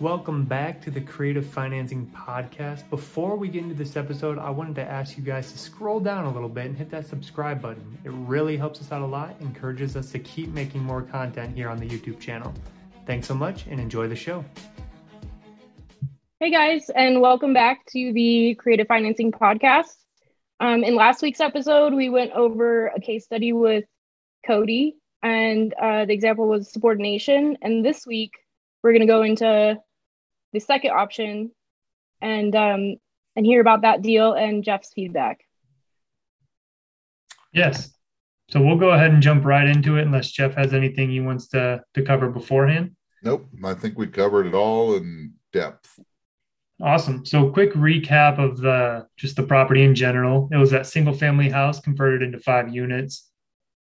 Welcome back to the Creative Financing Podcast. Before we get into this episode, I wanted to ask you guys to scroll down a little bit and hit that subscribe button. It really helps us out a lot, encourages us to keep making more content here on the YouTube channel. Thanks so much and enjoy the show. Hey guys, and welcome back to the Creative Financing Podcast. Um, in last week's episode, we went over a case study with Cody, and uh, the example was subordination. And this week, we're going to go into the second option and um, and hear about that deal and Jeff's feedback. Yes. So we'll go ahead and jump right into it unless Jeff has anything he wants to, to cover beforehand. Nope. I think we covered it all in depth. Awesome. So quick recap of the just the property in general. It was that single family house converted into five units.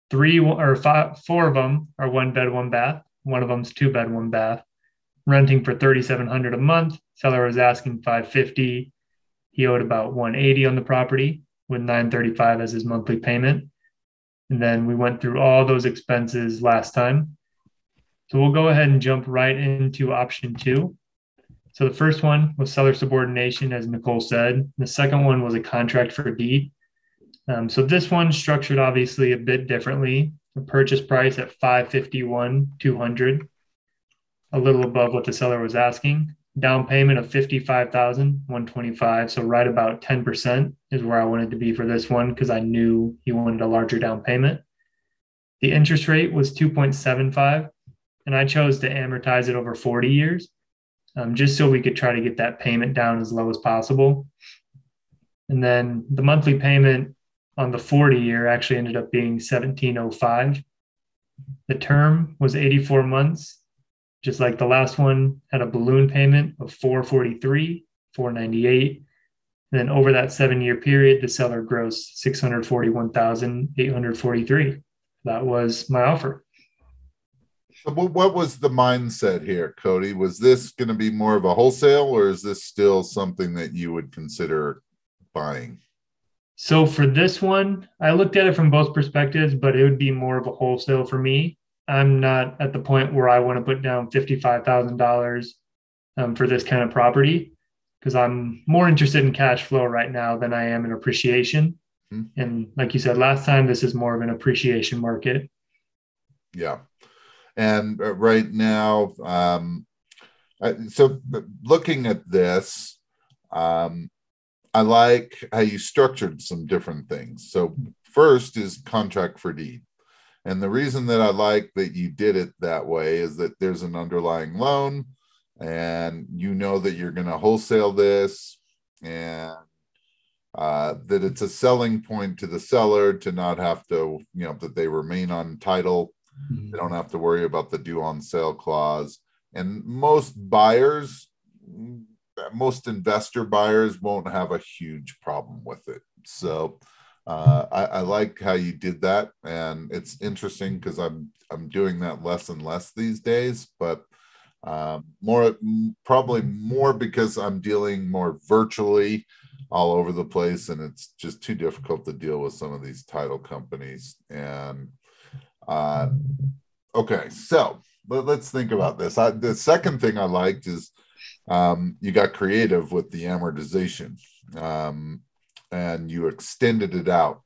Three or five, four of them are one bed, one bath. One of them's two bed, one bath renting for 3700 a month. Seller was asking 550 he owed about 180 on the property with 935 as his monthly payment. And then we went through all those expenses last time. So we'll go ahead and jump right into option two. So the first one was seller subordination as nicole said. The second one was a contract for deed. Um, so this one structured obviously a bit differently. The purchase price at 551 200 a little above what the seller was asking. Down payment of 55,125. So right about 10% is where I wanted to be for this one because I knew he wanted a larger down payment. The interest rate was 2.75 and I chose to amortize it over 40 years um, just so we could try to get that payment down as low as possible. And then the monthly payment on the 40 year actually ended up being 1705. The term was 84 months just like the last one had a balloon payment of 443 498 and then over that seven year period the seller grossed 641843 that was my offer. So what was the mindset here cody? Was this going to be more of a wholesale or is this still something that you would consider buying? So for this one i looked at it from both perspectives but it would be more of a wholesale for me I'm not at the point where I want to put down $55,000 um, for this kind of property because I'm more interested in cash flow right now than I am in appreciation. Mm-hmm. And like you said last time, this is more of an appreciation market. Yeah. And uh, right now, um, so looking at this, um, I like how you structured some different things. So, first is contract for deed. And the reason that I like that you did it that way is that there's an underlying loan and you know that you're going to wholesale this and uh, that it's a selling point to the seller to not have to, you know, that they remain on title. Mm-hmm. They don't have to worry about the due on sale clause. And most buyers, most investor buyers won't have a huge problem with it. So, uh, I, I, like how you did that, and it's interesting because I'm I'm doing that less and less these days, but um, more probably more because I'm dealing more virtually all over the place, and it's just too difficult to deal with some of these title companies. And uh, okay, so let, us think about this. I, the second thing I liked is um, you got creative with the amortization. Um, and you extended it out.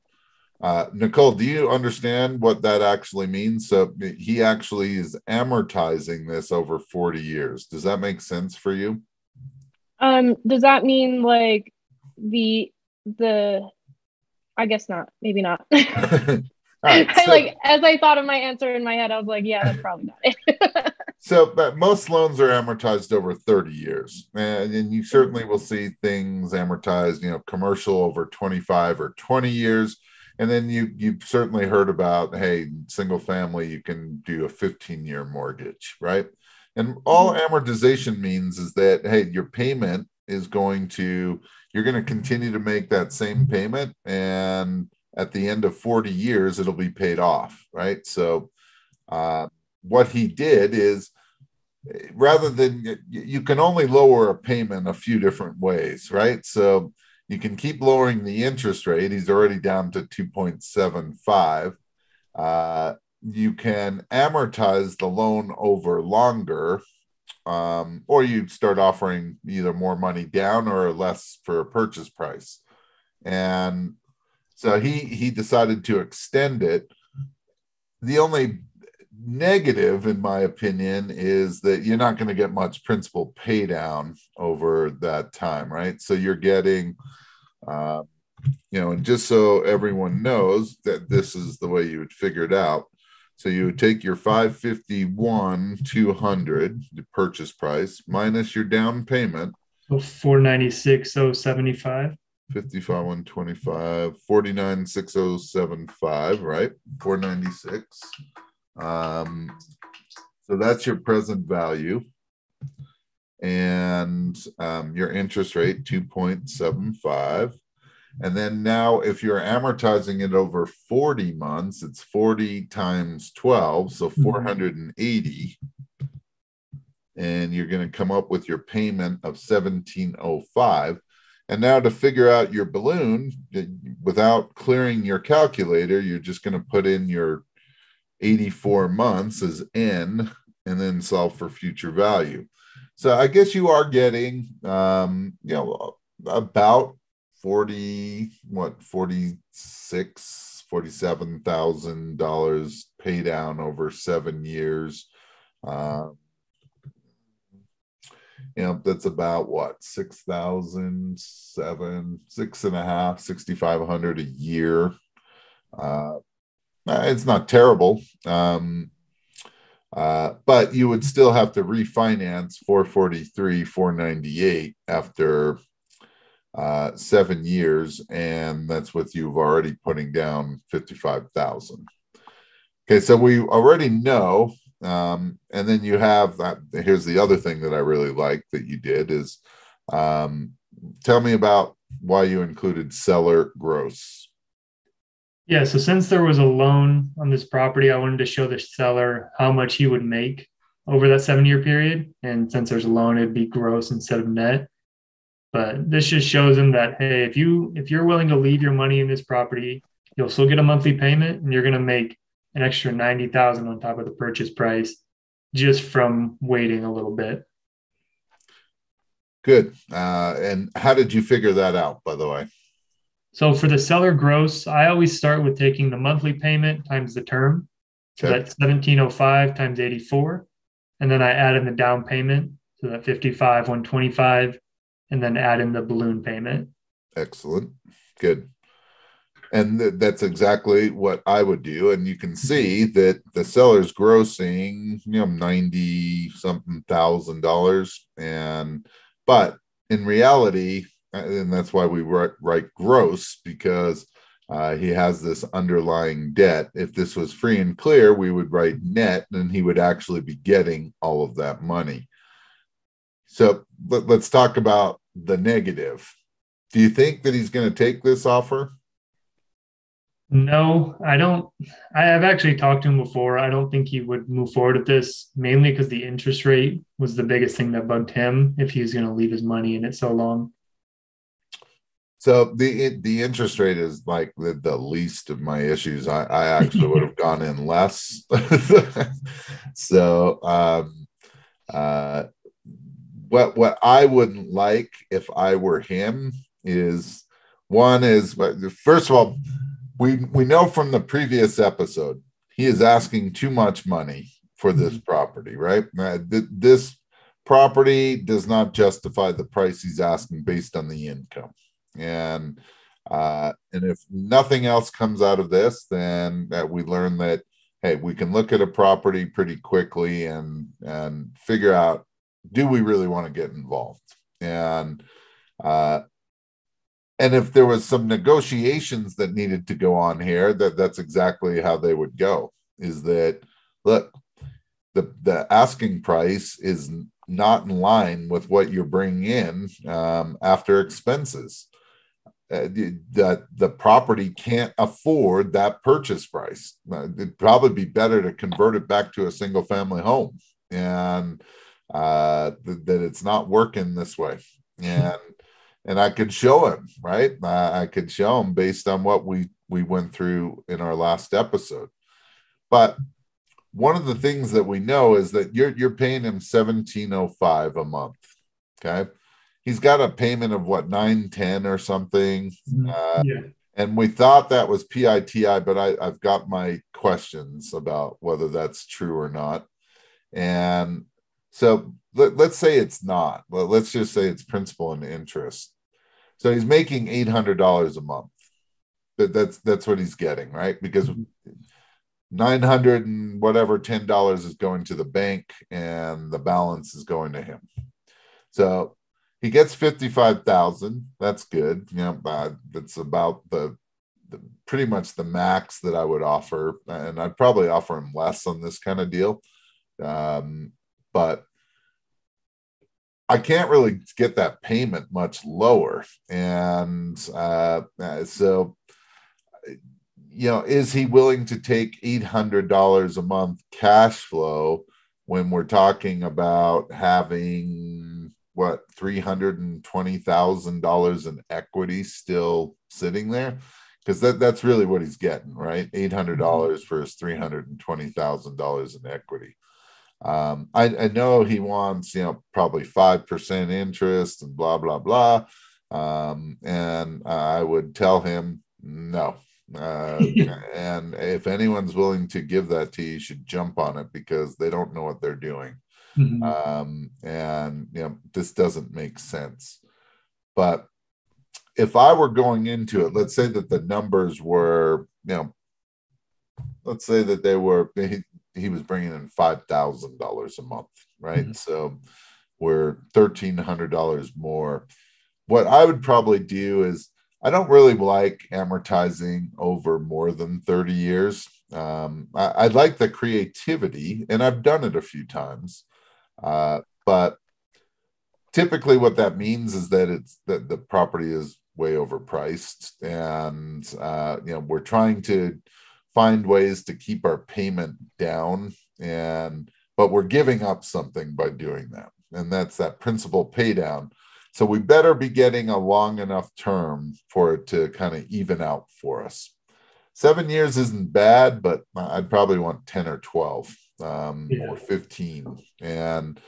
Uh, Nicole, do you understand what that actually means? So he actually is amortizing this over 40 years. Does that make sense for you? Um, does that mean like the the I guess not, maybe not. Right, I like as I thought of my answer in my head, I was like, yeah, that's probably not it. so, but most loans are amortized over 30 years, and, and you certainly will see things amortized, you know, commercial over 25 or 20 years. And then you you've certainly heard about, hey, single family, you can do a 15 year mortgage, right? And all mm-hmm. amortization means is that hey, your payment is going to you're going to continue to make that same payment and at the end of 40 years, it'll be paid off, right? So, uh, what he did is rather than you can only lower a payment a few different ways, right? So, you can keep lowering the interest rate. He's already down to 2.75. Uh, you can amortize the loan over longer. um, or you start offering either more money down or less for a purchase price. And so he he decided to extend it. The only negative, in my opinion, is that you're not going to get much principal pay down over that time, right? So you're getting, uh, you know, and just so everyone knows that this is the way you would figure it out. So you would take your 551 200 the purchase price minus your down payment. So 496 075. 55 125 49 6075 right 496 um so that's your present value. And um, your interest rate 2.75 and then now if you're amortizing it over 40 months it's 40 times 12 so 480 and you're going to come up with your payment of 1705 and now to figure out your balloon without clearing your calculator, you're just going to put in your 84 months as N and then solve for future value. So I guess you are getting, um, you know, about 40, what, 46, $47,000 pay down over seven years. Uh, you know that's about what six thousand seven six and a half sixty five hundred a year uh it's not terrible um uh, but you would still have to refinance 443 498 after uh, seven years and that's with you've already putting down 55000 okay so we already know um, and then you have that. Here's the other thing that I really like that you did is um, tell me about why you included seller gross. Yeah, so since there was a loan on this property, I wanted to show the seller how much he would make over that seven year period. And since there's a loan, it'd be gross instead of net. But this just shows him that hey, if you if you're willing to leave your money in this property, you'll still get a monthly payment and you're gonna make an extra 90,000 on top of the purchase price just from waiting a little bit. Good. Uh, and how did you figure that out, by the way? So for the seller gross, I always start with taking the monthly payment times the term. So okay. that's 1705 times 84. And then I add in the down payment. So that 55, 125, and then add in the balloon payment. Excellent. Good and th- that's exactly what I would do. And you can see mm-hmm. that the seller's grossing, you know, ninety something thousand dollars, and but in reality, and that's why we write, write gross because uh, he has this underlying debt. If this was free and clear, we would write net, and he would actually be getting all of that money. So let, let's talk about the negative. Do you think that he's going to take this offer? No, I don't. I have actually talked to him before. I don't think he would move forward with this, mainly because the interest rate was the biggest thing that bugged him if he was going to leave his money in it so long. So the the interest rate is like the, the least of my issues. I, I actually would have gone in less. so um, uh, what what I wouldn't like if I were him is one is first of all we we know from the previous episode he is asking too much money for this mm-hmm. property, right? Uh, this property does not justify the price he's asking based on the income, and uh, and if nothing else comes out of this, then uh, we learn that hey, we can look at a property pretty quickly and and figure out do we really want to get involved? And uh, and if there was some negotiations that needed to go on here that that's exactly how they would go is that look the the asking price is not in line with what you're bringing in um, after expenses uh, that the property can't afford that purchase price uh, it'd probably be better to convert it back to a single family home and uh, th- that it's not working this way and and I could show him, right? I, I could show him based on what we we went through in our last episode. But one of the things that we know is that you're you're paying him 1705 a month. Okay. He's got a payment of what 910 or something. Uh, yeah. and we thought that was PITI, but I, I've got my questions about whether that's true or not. And so let, us say it's not. Well, let's just say it's principal and interest. So he's making eight hundred dollars a month. That, that's that's what he's getting, right? Because nine hundred and whatever ten dollars is going to the bank, and the balance is going to him. So he gets fifty five thousand. That's good. You know, uh, that's about the, the pretty much the max that I would offer, and I'd probably offer him less on this kind of deal. Um, but I can't really get that payment much lower. And uh, so, you know, is he willing to take $800 a month cash flow when we're talking about having what $320,000 in equity still sitting there? Because that, that's really what he's getting, right? $800 for his $320,000 in equity. Um, I, I, know he wants, you know, probably 5% interest and blah, blah, blah. Um, and I would tell him no. Uh, and if anyone's willing to give that to you, you should jump on it because they don't know what they're doing. Mm-hmm. Um, and, you know, this doesn't make sense. But if I were going into it, let's say that the numbers were, you know, let's say that they were he he was bringing in five thousand dollars a month, right? Mm-hmm. So we're thirteen hundred dollars more. What I would probably do is I don't really like amortizing over more than thirty years. Um, I, I, like the creativity, and I've done it a few times, uh, but typically what that means is that it's that the property is way overpriced, and uh, you know we're trying to find ways to keep our payment down and but we're giving up something by doing that. And that's that principal pay down. So we better be getting a long enough term for it to kind of even out for us. Seven years isn't bad but i'd probably want 10 or 12 um, yeah. or 15 and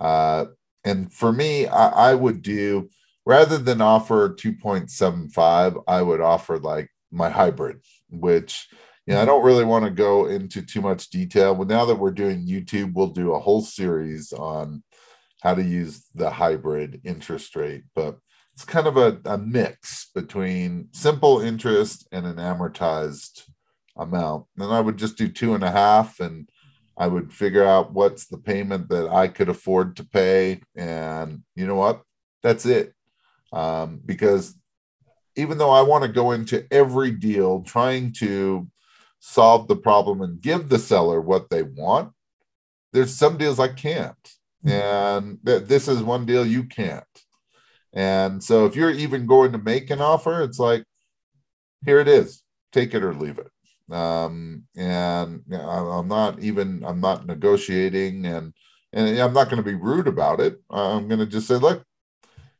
uh, and for me I, I would do rather than offer 2.75 i would offer like my hybrid which you know I don't really want to go into too much detail, but now that we're doing YouTube, we'll do a whole series on how to use the hybrid interest rate. But it's kind of a, a mix between simple interest and an amortized amount. And I would just do two and a half and I would figure out what's the payment that I could afford to pay. And you know what? That's it. Um, because even though I want to go into every deal trying to solve the problem and give the seller what they want. There's some deals I can't. Hmm. And th- this is one deal you can't. And so if you're even going to make an offer, it's like, here it is, take it or leave it. Um, and I'm not even, I'm not negotiating and, and I'm not going to be rude about it. I'm going to just say, look,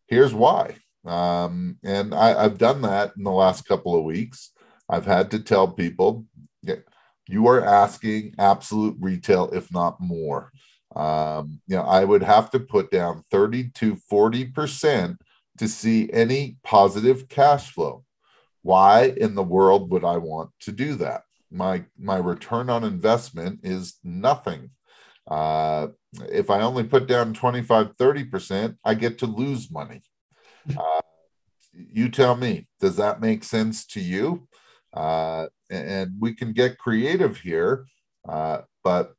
here's why. Um, and I, I've done that in the last couple of weeks. I've had to tell people you are asking absolute retail, if not more. Um, you know, I would have to put down 30 to 40% to see any positive cash flow. Why in the world would I want to do that? My my return on investment is nothing. Uh, if I only put down 25, 30%, I get to lose money. Uh, you tell me, does that make sense to you? Uh, and we can get creative here, uh, but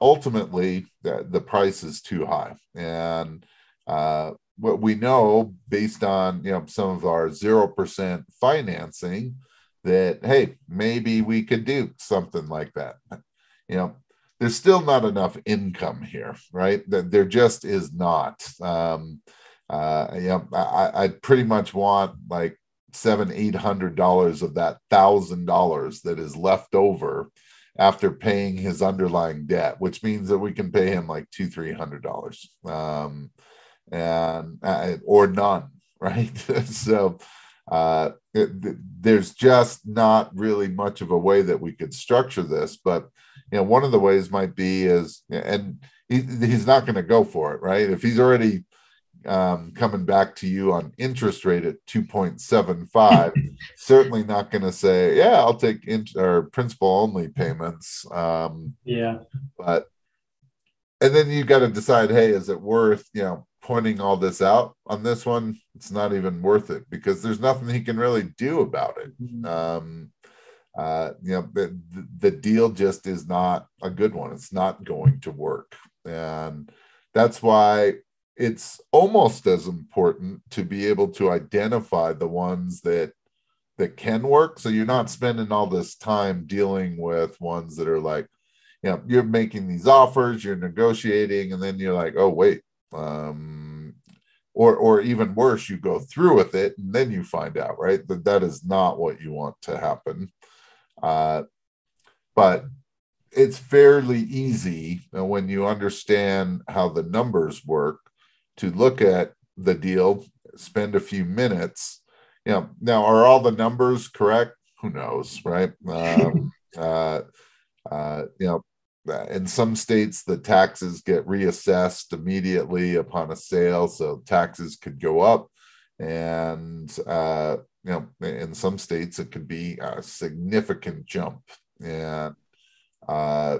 ultimately the, the, price is too high. And uh, what we know based on you know some of our zero percent financing that hey maybe we could do something like that. You know there's still not enough income here, right? That there just is not. Um, uh, know, I, I pretty much want like seven, eight hundred dollars of that thousand dollars that is left over after paying his underlying debt, which means that we can pay him like two, three hundred dollars, um, and uh, or none, right? so uh, it, there's just not really much of a way that we could structure this. But you know one of the ways might be is and he, he's not going to go for it right if he's already um, coming back to you on interest rate at 2.75 certainly not going to say yeah i'll take in, or principal only payments um, yeah but and then you got to decide hey is it worth you know pointing all this out on this one it's not even worth it because there's nothing he can really do about it. Mm-hmm. um, uh, you know the, the deal just is not a good one. It's not going to work. And that's why it's almost as important to be able to identify the ones that that can work. So you're not spending all this time dealing with ones that are like you know you're making these offers you're negotiating and then you're like oh wait um or or even worse you go through with it and then you find out right that that is not what you want to happen uh but it's fairly easy when you understand how the numbers work to look at the deal, spend a few minutes. You know, now are all the numbers correct? Who knows, right? Um, uh, uh, you know, in some states the taxes get reassessed immediately upon a sale, so taxes could go up, and uh, you know, in some states it could be a significant jump, and uh,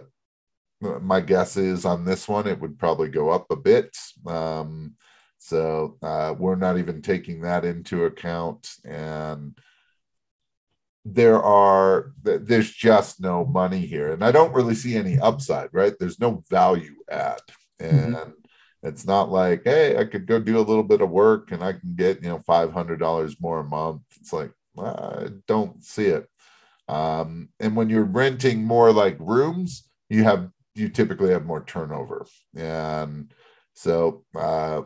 my guess is on this one, it would probably go up a bit. Um, so uh, we're not even taking that into account. And there are, there's just no money here. And I don't really see any upside, right? There's no value add. Mm-hmm. And mm-hmm. it's not like, hey, I could go do a little bit of work and I can get, you know, $500 more a month. It's like, I don't see it. Um, and when you're renting more like rooms, you have you typically have more turnover, and so uh,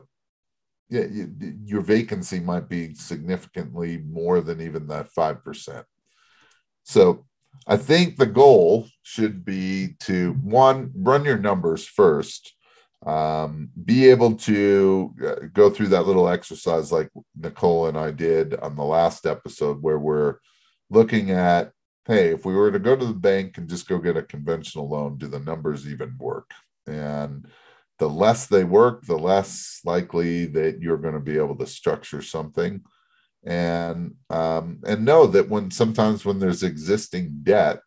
yeah, you, your vacancy might be significantly more than even that five percent. So I think the goal should be to one run your numbers first um, be able to uh, go through that little exercise like Nicole and I did on the last episode, where we're looking at hey, if we were to go to the bank and just go get a conventional loan, do the numbers even work? And the less they work, the less likely that you're going to be able to structure something. And um, and know that when sometimes when there's existing debt,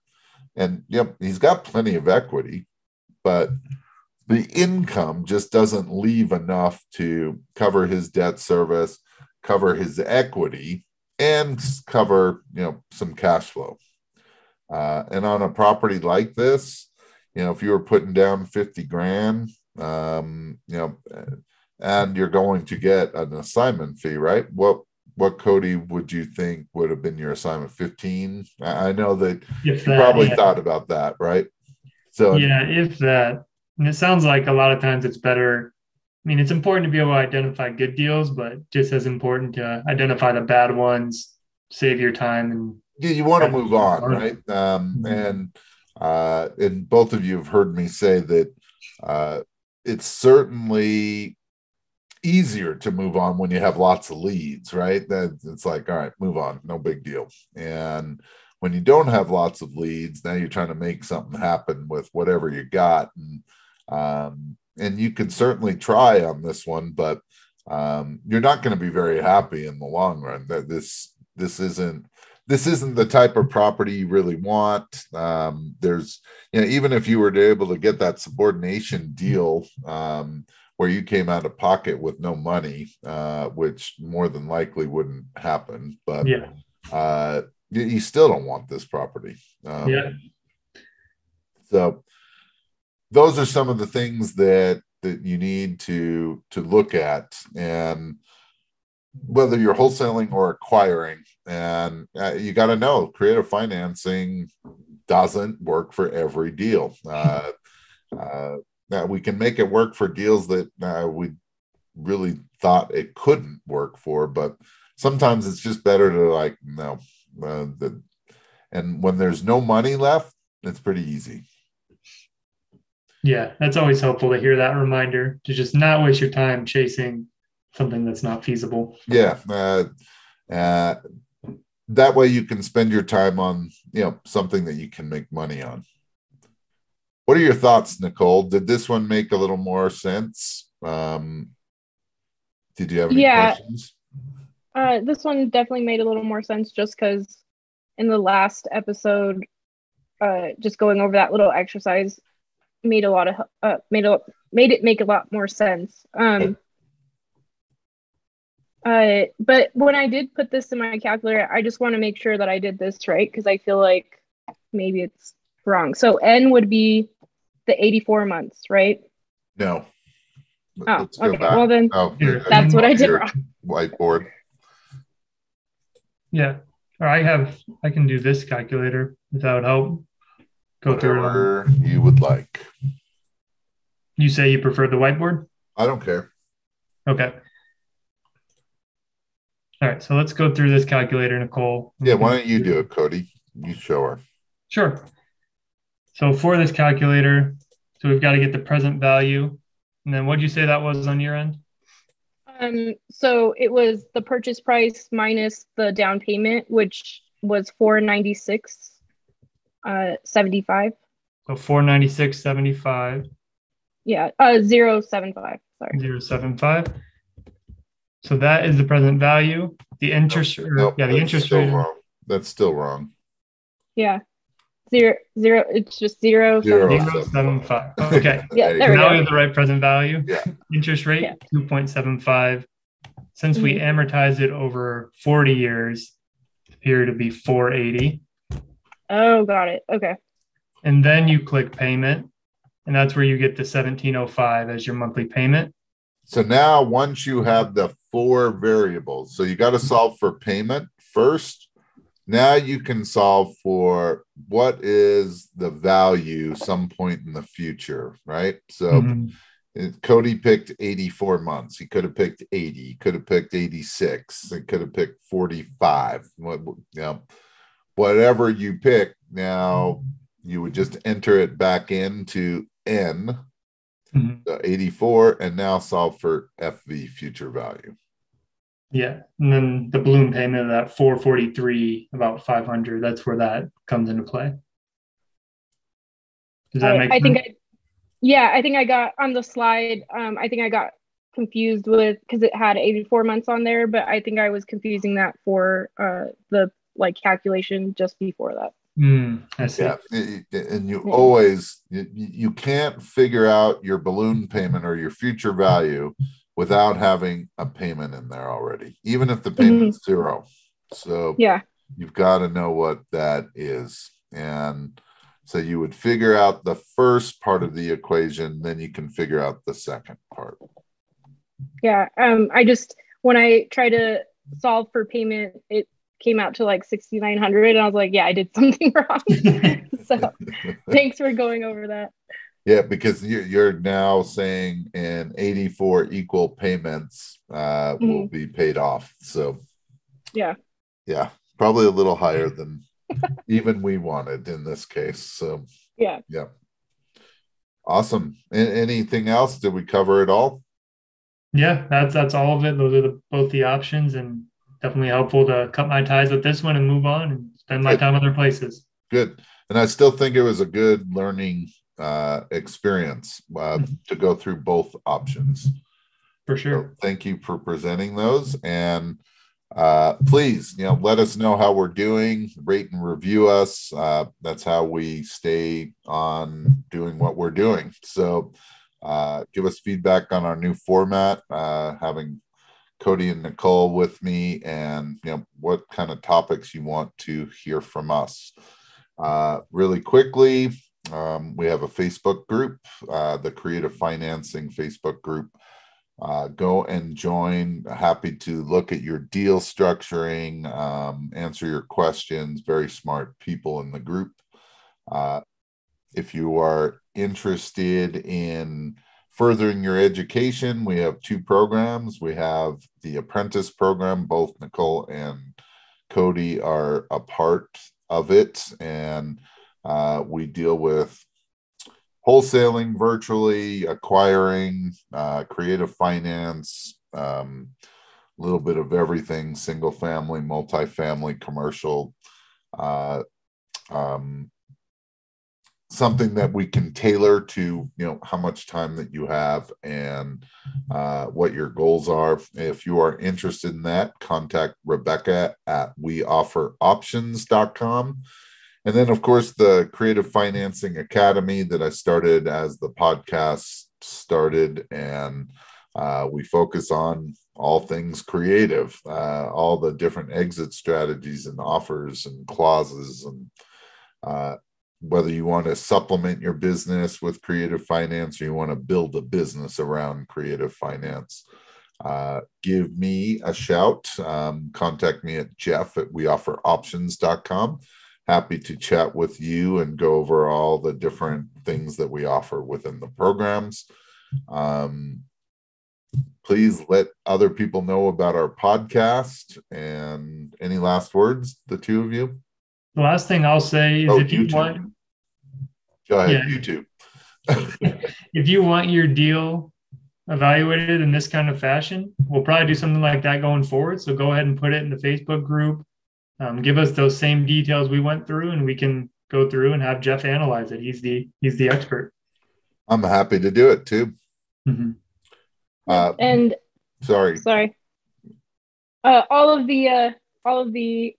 and yep, he's got plenty of equity, but the income just doesn't leave enough to cover his debt service, cover his equity, and cover you know some cash flow. Uh, and on a property like this, you know, if you were putting down 50 grand, um, you know, and you're going to get an assignment fee, right? What what Cody would you think would have been your assignment? 15? I know that if you probably yeah. thought about that, right? So yeah, if that. And it sounds like a lot of times it's better. I mean, it's important to be able to identify good deals, but just as important to identify the bad ones, save your time and yeah, you want to move on, right? Um, mm-hmm. and uh, and both of you have heard me say that uh, it's certainly easier to move on when you have lots of leads, right? That it's like, all right, move on, no big deal. And when you don't have lots of leads, now you're trying to make something happen with whatever you got, and um, and you can certainly try on this one, but um, you're not going to be very happy in the long run. That this this isn't this isn't the type of property you really want. Um, there's, you know, even if you were to able to get that subordination deal um, where you came out of pocket with no money, uh, which more than likely wouldn't happen, but yeah, uh, you, you, still don't want this property. Um, yeah. So those are some of the things that that you need to to look at and whether you're wholesaling or acquiring and uh, you got to know creative financing doesn't work for every deal uh, uh, we can make it work for deals that uh, we really thought it couldn't work for but sometimes it's just better to like no uh, the, and when there's no money left it's pretty easy yeah that's always helpful to hear that reminder to just not waste your time chasing something that's not feasible. Yeah. Uh, uh, that way you can spend your time on, you know, something that you can make money on. What are your thoughts, Nicole? Did this one make a little more sense? Um, did you have any Yeah. questions? Uh, this one definitely made a little more sense just because in the last episode, uh, just going over that little exercise made a lot of uh, made a made it make a lot more sense. Um, uh, but when I did put this in my calculator, I just want to make sure that I did this right because I feel like maybe it's wrong. So N would be the 84 months, right? No. Oh, Let's okay. back. Well then, Oh, Here. that's what I did wrong. Whiteboard. Yeah. Or I have, I can do this calculator without help. Go through it. Whatever you would like. You say you prefer the whiteboard? I don't care. Okay. All right. So let's go through this calculator, Nicole. Yeah, why don't you do it, Cody? You show her. Sure. So for this calculator, so we've got to get the present value. And then what'd you say that was on your end? Um, so it was the purchase price minus the down payment, which was 496 uh 75. So 496.75, Yeah, uh 075, sorry. 075. So that is the present value. The interest, or, Nope, yeah, the interest rate. wrong. That's still wrong. Yeah. Zero zero it's just zero. Zero. seven- 075. Okay. Yeah, There you there we now go. we have the right present value. Yeah. Interest rate Yeah. 2.75. Since we Mm-hmm. amortize it over 40 years, the period would be 480. Oh, got it. Okay. And then you click payment, and that's where you get the 1705 as your monthly payment. So now once you have the four variables, so you got to solve for payment first. Now you can solve for what is the value some point in the future, right? So Mhm. Cody picked 84 months. He could have picked 80. He could have picked 86. He could have picked 45. What, you know, whatever you pick, now you would just enter it back into N, Mhm. the 84, and now solve for FV future value. Yeah. And then the balloon payment of that 443, about 500, that's where that comes into play. Does that I, make I think? I, yeah, I think I got on the slide. Um, I think I got confused with because it had 84 months on there, but I think I was confusing that for uh the like calculation just before that. Hmm, I see. Yeah, i- i- and you Yeah. always you, you can't figure out your balloon payment or your future value without having a payment in there already, even if the payment's zero. So Yeah. you've got to know what that is, and so you would figure out the first part of the equation, then you can figure out the second part. Yeah. Um, I just when I try to solve for payment, it came out to like 6,900, and I was like, yeah, I did something wrong. so thanks for going over that. Yeah, because you're, you're now saying in 84 equal payments uh, will be paid off. So, Yeah. yeah, probably a little higher than even we wanted in this case. So, Yeah. yeah. Awesome. A- anything else? Did we cover it all? Yeah, that's that's all of it. Those are the, both the options, and definitely helpful to cut my ties with this one and move on and spend my Good. time other places. Good. And I still think it was a good learning uh, experience uh, to go through both options. For So sure. thank you for presenting those. And uh, please, you know, let us know how we're doing, rate and review us. Uh, that's how we stay on doing what we're doing. So uh, give us feedback on our new format, uh, having Cody and Nicole with me, and you know what kind of topics you want to hear from us. Uh, really quickly, um, we have a Facebook group, uh, the Creative Financing Facebook group uh, go and join. Happy to look at your deal structuring, um, answer your questions. Very smart people in the group. Uh, if you are interested in furthering your education, we have two programs. We have the apprentice program, both Nicole and Cody are a part of it, and uh, we deal with wholesaling virtually, acquiring, uh, creative finance, um, a little bit of everything single family, multifamily, commercial. Uh, um, something that we can tailor to you know how much time that you have and uh, what your goals are if you are interested in that contact rebecca at weofferoptions.com and then of course the creative financing academy that i started as the podcast started and uh, we focus on all things creative uh, all the different exit strategies and offers and clauses and uh, whether you want to supplement your business with creative finance or you want to build a business around creative finance, uh, give me a shout. Um, contact me at jeff at weofferoptions.com. Happy to chat with you and go over all the different things that we offer within the programs. Um, please let other people know about our podcast. And any last words, the two of you? The last thing I'll say is oh, if you YouTube. want, go ahead, yeah. YouTube. if you want your deal evaluated in this kind of fashion, we'll probably do something like that going forward. So go ahead and put it in the Facebook group. Um, give us those same details we went through, and we can go through and have Jeff analyze it. He's the he's the expert. I'm happy to do it too. Mm-hmm. Uh, and sorry, sorry. Uh, all of the uh, all of the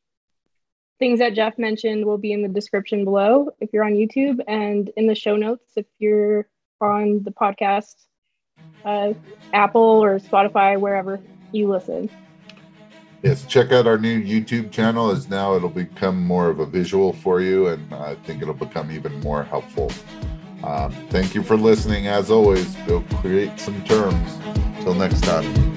things that Jeff mentioned will be in the description below if you're on YouTube and in the show notes if you're on the podcast, uh, Apple or Spotify, wherever you listen. Yes, check out our new YouTube channel as now it'll become more of a visual for you, and I think it'll become even more helpful. Um, thank you for listening. As always, go create some terms. Till next time.